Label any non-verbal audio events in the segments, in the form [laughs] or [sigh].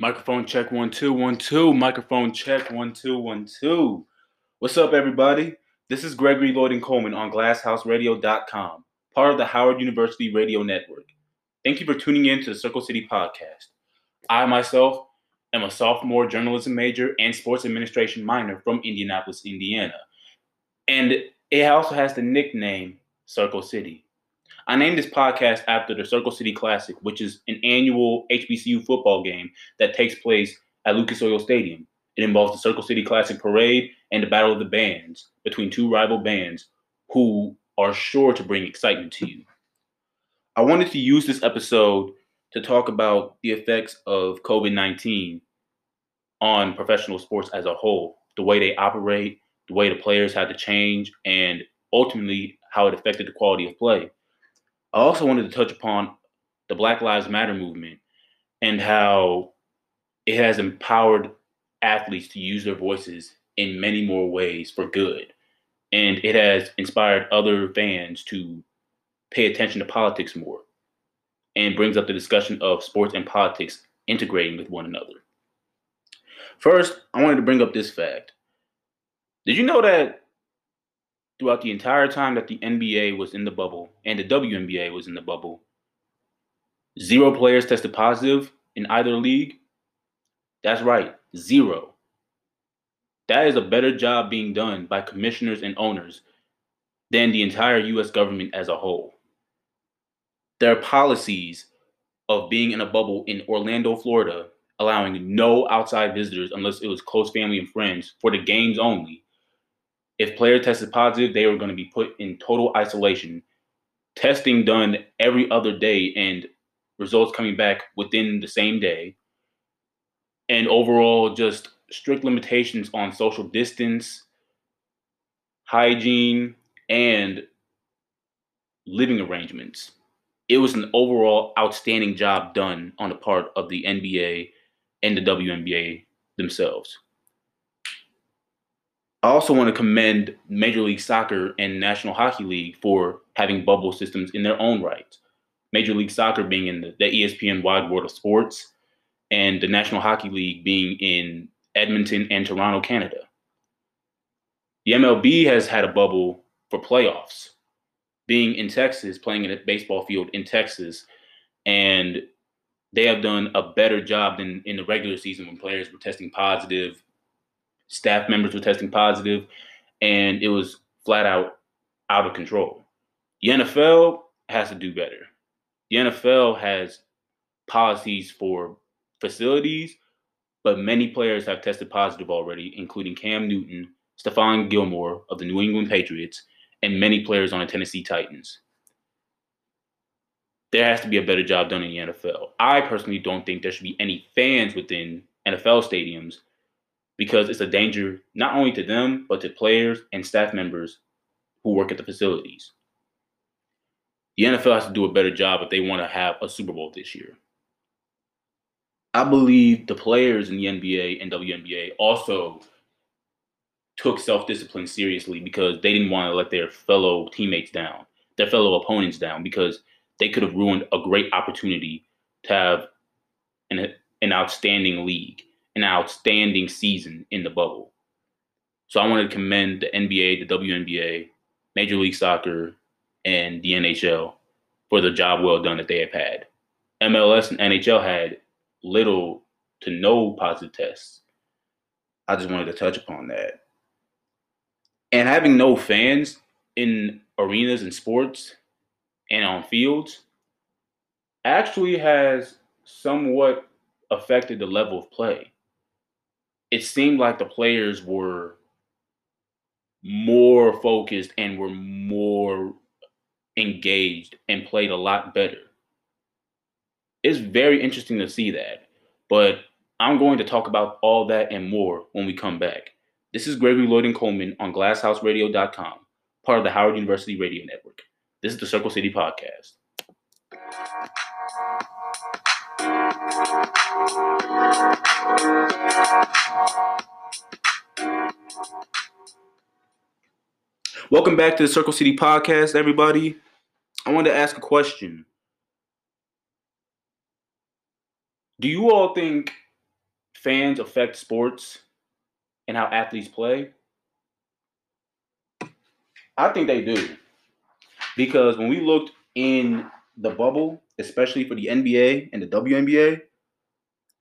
Microphone check one two one two. Microphone check one two one two. What's up, everybody? This is Gregory Lloyd and Coleman on GlassHouseRadio.com, part of the Howard University Radio Network. Thank you for tuning in to the Circle City Podcast. I myself am a sophomore journalism major and sports administration minor from Indianapolis, Indiana, and it also has the nickname Circle City. I named this podcast after the Circle City Classic, which is an annual HBCU football game that takes place at Lucas Oil Stadium. It involves the Circle City Classic parade and the Battle of the Bands between two rival bands who are sure to bring excitement to you. I wanted to use this episode to talk about the effects of COVID 19 on professional sports as a whole, the way they operate, the way the players had to change, and ultimately how it affected the quality of play. I also wanted to touch upon the Black Lives Matter movement and how it has empowered athletes to use their voices in many more ways for good. And it has inspired other fans to pay attention to politics more and brings up the discussion of sports and politics integrating with one another. First, I wanted to bring up this fact. Did you know that throughout the entire time that the NBA was in the bubble and the WNBA was in the bubble, zero players tested positive in either league. That's right, zero. That is a better job being done by commissioners and owners than the entire US government as a whole. Their policies of being in a bubble in Orlando, Florida, allowing no outside visitors unless it was close family and friends for the games only if player tested positive, they were going to be put in total isolation. Testing done every other day and results coming back within the same day. And overall, just strict limitations on social distance, hygiene, and living arrangements. It was an overall outstanding job done on the part of the NBA and the WNBA themselves. I also want to commend Major League Soccer and National Hockey League for having bubble systems in their own right. Major League Soccer being in the, the ESPN wide world of sports, and the National Hockey League being in Edmonton and Toronto, Canada. The MLB has had a bubble for playoffs, being in Texas, playing in a baseball field in Texas, and they have done a better job than in the regular season when players were testing positive staff members were testing positive, and it was flat out out of control. The NFL has to do better. The NFL has policies for facilities, but many players have tested positive already, including Cam Newton, Stephon Gilmore of the New England Patriots, and many players on the Tennessee Titans. There has to be a better job done in the NFL. I personally don't think there should be any fans within NFL stadiums because it's a danger not only to them, but to players and staff members who work at the facilities. The NFL has to do a better job if they want to have a Super Bowl this year. I believe the players in the NBA and WNBA also took self discipline seriously because they didn't want to let their fellow teammates down, their fellow opponents down, because they could have ruined a great opportunity to have an, an outstanding league an outstanding season in the bubble. So I want to commend the NBA, the WNBA, Major League Soccer, and the NHL for the job well done that they have had. MLS and NHL had little to no positive tests. I just wanted to touch upon that. And having no fans in arenas and sports and on fields actually has somewhat affected the level of play it seemed like the players were more focused and were more engaged and played a lot better. It's very interesting to see that. But I'm going to talk about all that and more when we come back. This is Gregory Lloyd and Coleman on glasshouseradio.com, part of the Howard University Radio Network. This is the Circle City Podcast. Welcome back to the Circle City Podcast, everybody. I wanted to ask a question. Do you all think fans affect sports and how athletes play? I think they do. Because when we looked in the bubble, especially for the NBA and the WNBA,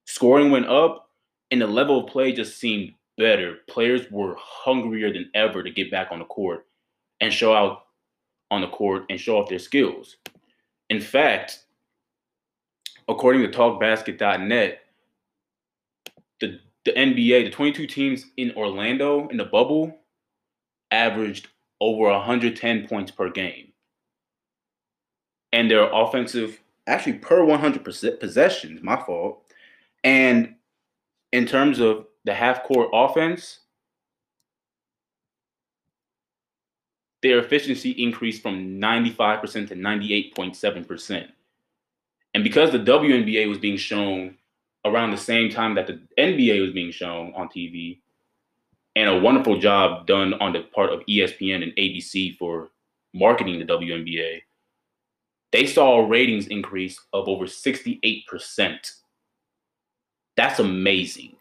scoring went up and the level of play just seemed better. Players were hungrier than ever to get back on the court and show out on the court and show off their skills. In fact, according to talkbasket.net, the, the NBA, the 22 teams in Orlando in the bubble averaged over 110 points per game. And their offensive, actually per 100 possessions, my fault. And in terms of the half court offense, their efficiency increased from 95% to 98.7%. And because the WNBA was being shown around the same time that the NBA was being shown on TV, and a wonderful job done on the part of ESPN and ABC for marketing the WNBA, they saw a ratings increase of over 68%. That's amazing.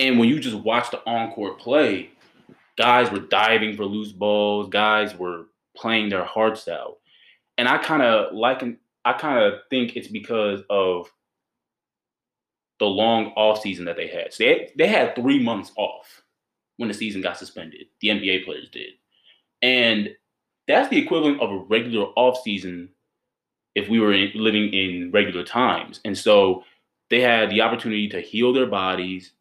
And when you just watch the on-court play, guys were diving for loose balls, guys were playing their hearts out. And I kind of like I kind of think it's because of the long off season that they had. So they, they had three months off when the season got suspended. The NBA players did. And that's the equivalent of a regular off season if we were in, living in regular times. And so they had the opportunity to heal their bodies,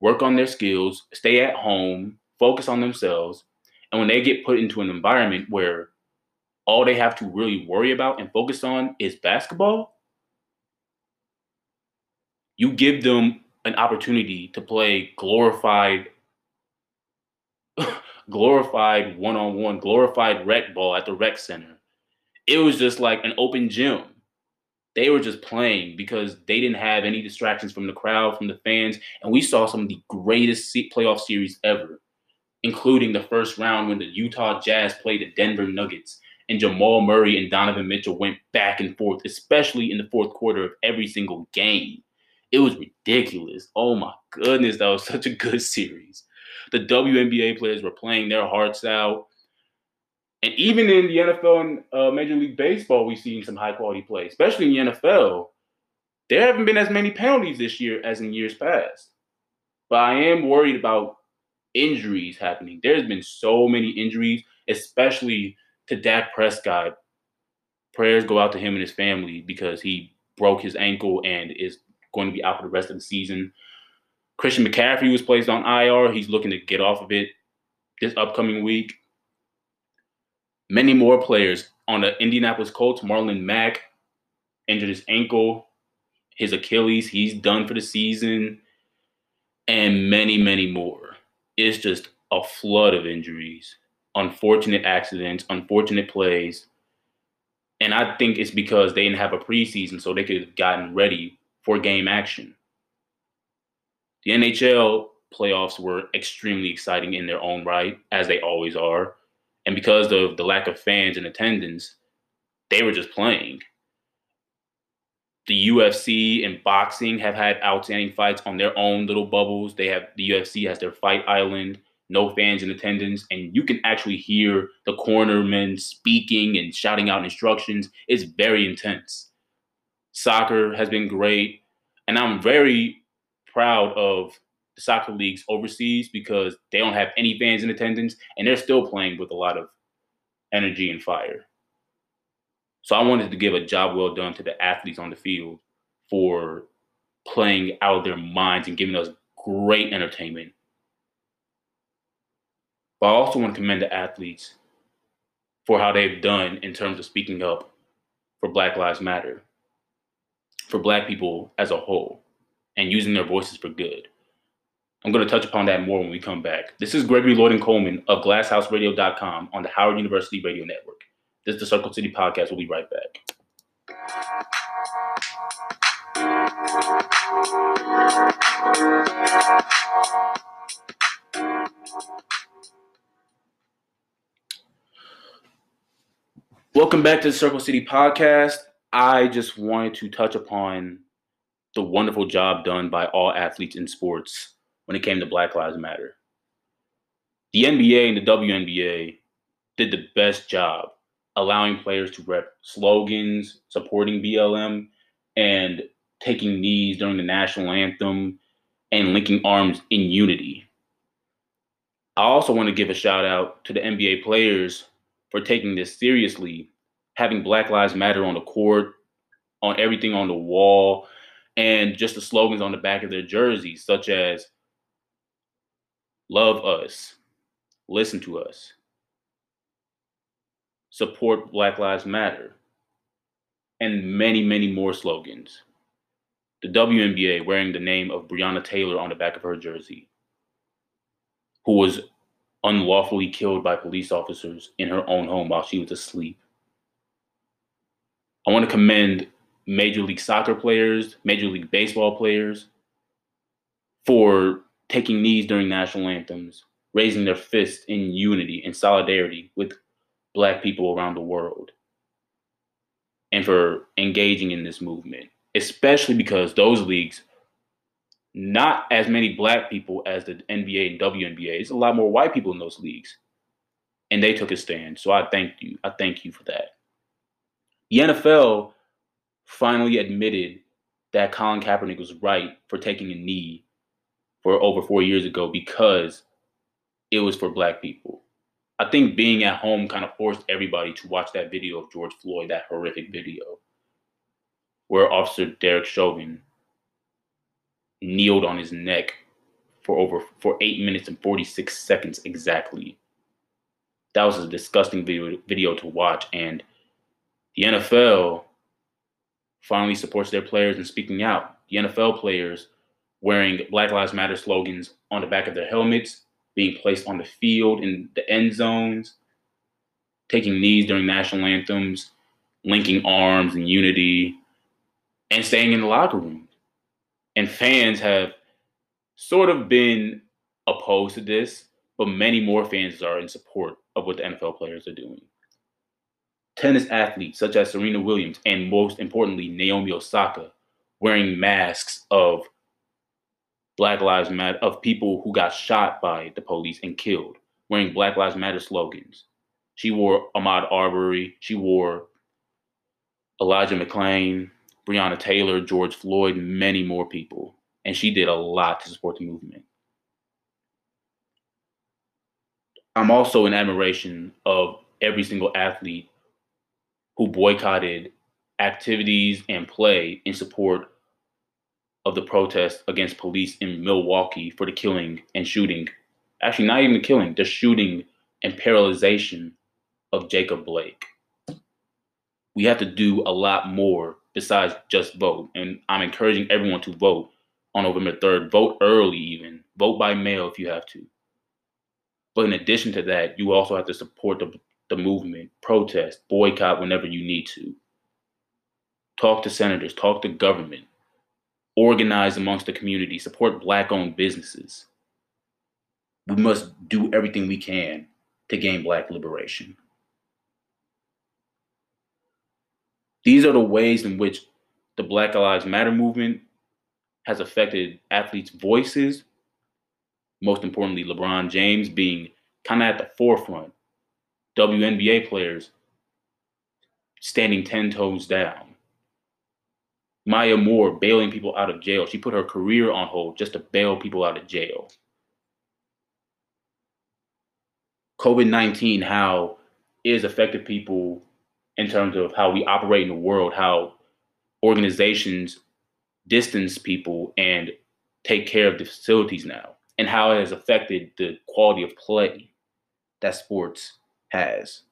work on their skills, stay at home, focus on themselves. And when they get put into an environment where all they have to really worry about and focus on is basketball, you give them an opportunity to play glorified [laughs] glorified one-on-one glorified rec ball at the rec center it was just like an open gym they were just playing because they didn't have any distractions from the crowd from the fans and we saw some of the greatest playoff series ever including the first round when the utah jazz played the denver nuggets and jamal murray and donovan mitchell went back and forth especially in the fourth quarter of every single game it was ridiculous. Oh my goodness, that was such a good [laughs] series. The WNBA players were playing their hearts out. And even in the NFL and uh, Major League Baseball, we've seen some high quality play, especially in the NFL. There haven't been as many penalties this year as in years past. But I am worried about injuries happening. There's been so many injuries, especially to Dak Prescott. Prayers go out to him and his family because he broke his ankle and is going to be out for the rest of the season. Christian McCaffrey was placed on IR. He's looking to get off of it this upcoming week. Many more players on the Indianapolis Colts. Marlon Mack injured his ankle, his Achilles. He's done for the season, and many, many more. It's just a flood of injuries, unfortunate accidents, unfortunate plays. And I think it's because they didn't have a preseason, so they could have gotten ready for game action. The NHL playoffs were extremely exciting in their own right, as they always are. And because of the lack of fans and attendance, they were just playing. The UFC and boxing have had outstanding fights on their own little bubbles. They have the UFC has their fight island, no fans in attendance, and you can actually hear the cornermen speaking and shouting out instructions. It's very intense. Soccer has been great. And I'm very proud of the soccer leagues overseas because they don't have any fans in attendance and they're still playing with a lot of energy and fire. So I wanted to give a job well done to the athletes on the field for playing out of their minds and giving us great entertainment. But I also want to commend the athletes for how they've done in terms of speaking up for Black Lives Matter for Black people as a whole and using their voices for good. I'm going to touch upon that more when we come back. This is Gregory Lloyd Coleman of GlassHouseRadio.com on the Howard University Radio Network. This is the Circle City Podcast. We'll be right back. Welcome back to the Circle City podcast. I just wanted to touch upon the wonderful job done by all athletes in sports when it came to Black Lives Matter. The NBA and the WNBA did the best job allowing players to rep slogans, supporting BLM, and taking knees during the national anthem and linking arms in unity. I also want to give a shout out to the NBA players for taking this seriously, having Black Lives Matter on the court, on everything on the wall, and just the slogans on the back of their jerseys, such as Love us, listen to us, support Black Lives Matter, and many, many more slogans. The WNBA wearing the name of Breonna Taylor on the back of her jersey, who was unlawfully killed by police officers in her own home while she was asleep. I want to commend Major League Soccer players, Major League Baseball players for taking knees during national anthems, raising their fists in unity and solidarity with Black people around the world, and for engaging in this movement, especially because those leagues not as many black people as the NBA and WNBA. It's a lot more white people in those leagues. And they took a stand. So I thank you. I thank you for that. The NFL finally admitted that Colin Kaepernick was right for taking a knee for over four years ago because it was for black people. I think being at home kind of forced everybody to watch that video of George Floyd, that horrific video, where Officer Derek Chauvin kneeled on his neck for over for eight minutes and 46 seconds exactly. That was a disgusting video, video to watch. And the NFL finally supports their players in speaking out. The NFL players wearing Black Lives Matter slogans on the back of their helmets, being placed on the field in the end zones, taking knees during national anthems, linking arms in unity, and staying in the locker room and fans have sort of been opposed to this, but many more fans are in support of what the NFL players are doing. Tennis athletes such as Serena Williams and most importantly Naomi Osaka wearing masks of Black Lives Matter of people who got shot by the police and killed, wearing Black Lives Matter slogans. She wore Ahmaud Arbery, she wore Elijah McClain, Breonna Taylor, George Floyd, many more people. And she did a lot to support the movement. I'm also in admiration of every single athlete who boycotted activities and play in support of the protest against police in Milwaukee for the killing and shooting. Actually, not even the killing, the shooting and paralyzation of Jacob Blake. We have to do a lot more besides just vote. And I'm encouraging everyone to vote on November 3rd. Vote early, even. Vote by mail if you have to. But in addition to that, you also have to support the, the movement, protest, boycott whenever you need to. Talk to senators, talk to government, organize amongst the community, support black owned businesses. We must do everything we can to gain black liberation. These are the ways in which the Black Lives Matter movement has affected athletes' voices. Most importantly, LeBron James being kind of at the forefront, WNBA players standing 10 toes down. Maya Moore bailing people out of jail. She put her career on hold just to bail people out of jail. COVID 19, how has affected people in terms of how we operate in the world, how organizations distance people and take care of the facilities now, and how it has affected the quality of play that sports has.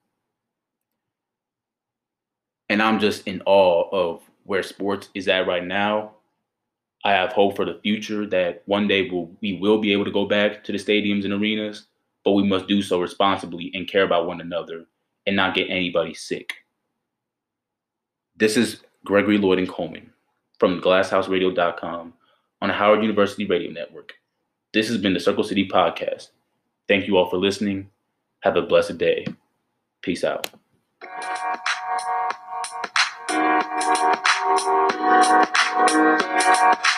And I'm just in awe of where sports is at right now. I have hope for the future that one day we'll, we will be able to go back to the stadiums and arenas, but we must do so responsibly and care about one another and not get anybody sick. This is Gregory Lloyd and Coleman from glasshouseradio.com on the Howard University Radio Network. This has been the Circle City Podcast. Thank you all for listening. Have a blessed day. Peace out. Thank